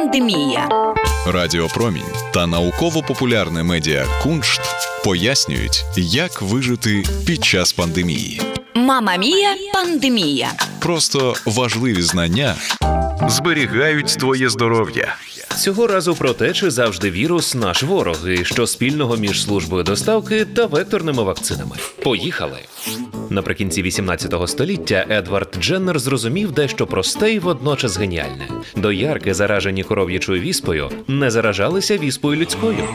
пандемія. Радіопромінь та науково-популярне медіа Куншт пояснюють, як вижити під час пандемії. Мама Мія пандемія. Просто важливі знання зберігають твоє здоров'я. Цього разу про те, чи завжди вірус наш ворог, і що спільного між службою доставки та векторними вакцинами. Поїхали. Наприкінці 18 століття Едвард Дженнер зрозумів дещо просте і водночас геніальне. Доярки, заражені коров'ячою віспою, не заражалися віспою людською.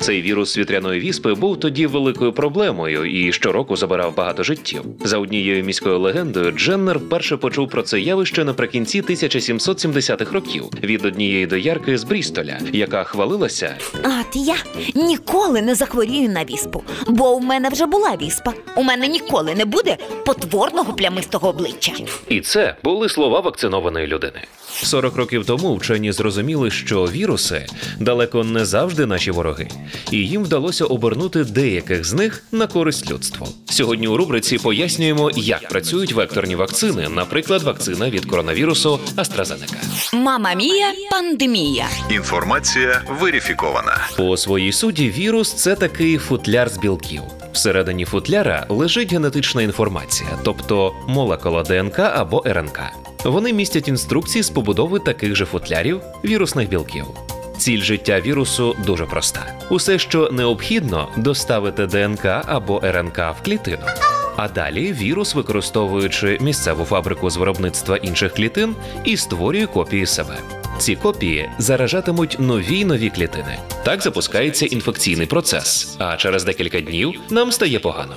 Цей вірус вітряної віспи був тоді великою проблемою і щороку забирав багато життів. За однією міською легендою, Дженнер вперше почув про це явище наприкінці 1770-х років від однієї доярки з Брістоля, яка хвалилася, От я ніколи не захворію на віспу, бо у мене вже була віспа. У мене ніколи не буде потворного плямистого обличчя. І це були слова вакцинованої людини. 40 років тому вчені зрозуміли, що віруси далеко не завжди наші вороги, і їм вдалося обернути деяких з них на користь людству. Сьогодні у рубриці пояснюємо, як працюють векторні вакцини, наприклад, вакцина від коронавірусу AstraZeneca. Мама Мія пандемія. Інформація верифікована. По своїй суді, вірус це такий футляр з білків. Всередині футляра лежить генетична інформація, тобто молекула ДНК або РНК. Вони містять інструкції з побудови таких же футлярів вірусних білків. Ціль життя вірусу дуже проста: усе, що необхідно, доставити ДНК або РНК в клітину. А далі вірус, використовуючи місцеву фабрику з виробництва інших клітин, і створює копії себе. Ці копії заражатимуть нові нові клітини. Так запускається інфекційний процес, а через декілька днів нам стає погано.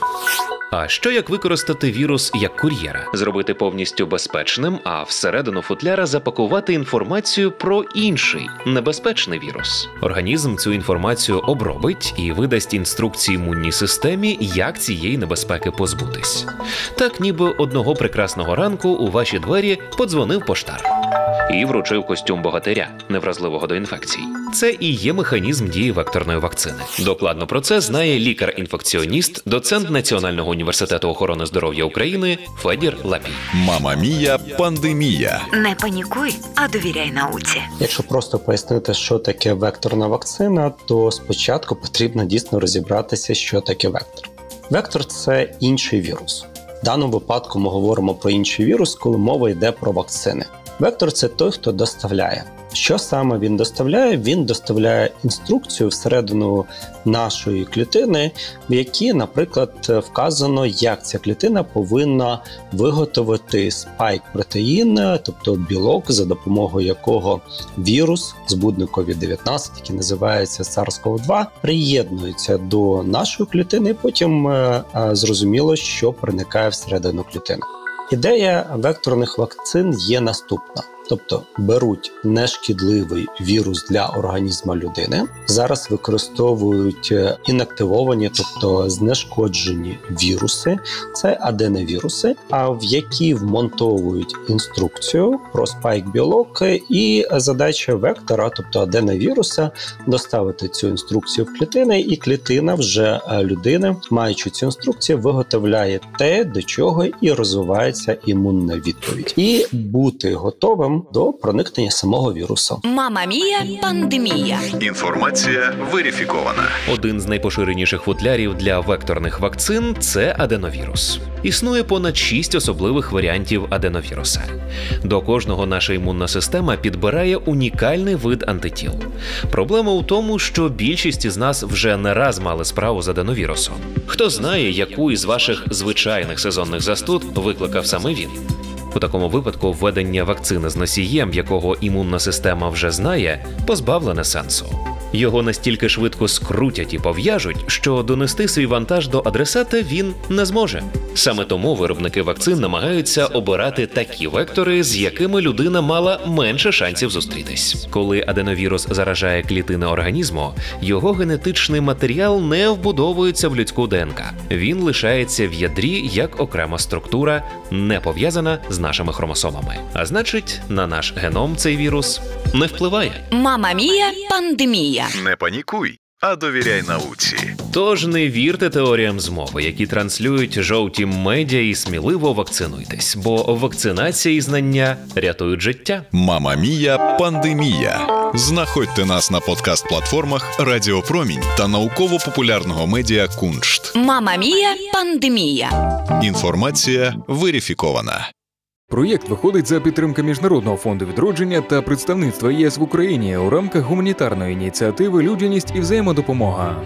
А що як використати вірус як кур'єра, зробити повністю безпечним, а всередину футляра запакувати інформацію про інший небезпечний вірус? Організм цю інформацію обробить і видасть інструкції імунній системі, як цієї небезпеки позбутись. Так, ніби одного прекрасного ранку у ваші двері подзвонив поштар і вручив костюм богатиря, невразливого до інфекцій. Це і є механізм дії векторної вакцини. Докладно про це знає лікар-інфекціоніст, доцент Національного університету охорони здоров'я України Федір Лапій. Мама Мія пандемія. Не панікуй, а довіряй науці. Якщо просто пояснити, що таке векторна вакцина, то спочатку потрібно дійсно розібратися, що таке вектор. Вектор це інший вірус. В даному випадку ми говоримо про інший вірус, коли мова йде про вакцини. Вектор це той, хто доставляє. Що саме він доставляє? Він доставляє інструкцію всередину нашої клітини, в якій, наприклад, вказано, як ця клітина повинна виготовити спайк протеїн, тобто білок, за допомогою якого вірус збудник COVID-19, який називається SARS-CoV-2, приєднується до нашої клітини, і потім е, е, зрозуміло, що проникає всередину клітини. Ідея векторних вакцин є наступна: тобто беруть нешкідливий вірус для організму людини. Зараз використовують е, інактивовані, тобто знешкоджені віруси, це аденовіруси, а в які вмонтовують інструкцію про спайк-білок, і задача вектора, тобто аденовіруса, доставити цю інструкцію в клітини, і клітина вже е, людини, маючи цю інструкцію, виготовляє те, до чого і розвивається імунна відповідь, і бути готовим до проникнення самого вірусу. Мама Мія пандемія. Інформація верифікована. Один з найпоширеніших футлярів для векторних вакцин це аденовірус. Існує понад шість особливих варіантів аденовіруса. До кожного наша імунна система підбирає унікальний вид антитіл. Проблема у тому, що більшість із нас вже не раз мали справу з аденовірусом. Хто знає, яку із ваших звичайних сезонних застуд викликав саме він? У такому випадку введення вакцини з носієм, якого імунна система вже знає, позбавлене сенсу. Його настільки швидко скрутять і пов'яжуть, що донести свій вантаж до адресата він не зможе. Саме тому виробники вакцин намагаються обирати такі вектори, з якими людина мала менше шансів зустрітись. Коли аденовірус заражає клітини організму, його генетичний матеріал не вбудовується в людську ДНК. Він лишається в ядрі як окрема структура, не пов'язана з нашими хромосомами. А значить, на наш геном цей вірус не впливає. Мама Мія пандемія. Не панікуй. а довіряй науці. Тож не вірте теоріям змови, які транслюють жовті медіа і сміливо вакцинуйтесь, бо вакцинація і знання рятують життя. Мама Мія пандемія. Знаходьте нас на подкаст-платформах Радіопромінь та науково-популярного медіа Куншт. Мама Мія пандемія. Інформація верифікована. Проєкт виходить за підтримки Міжнародного фонду відродження та представництва ЄС в Україні у рамках гуманітарної ініціативи Людяність і взаємодопомога.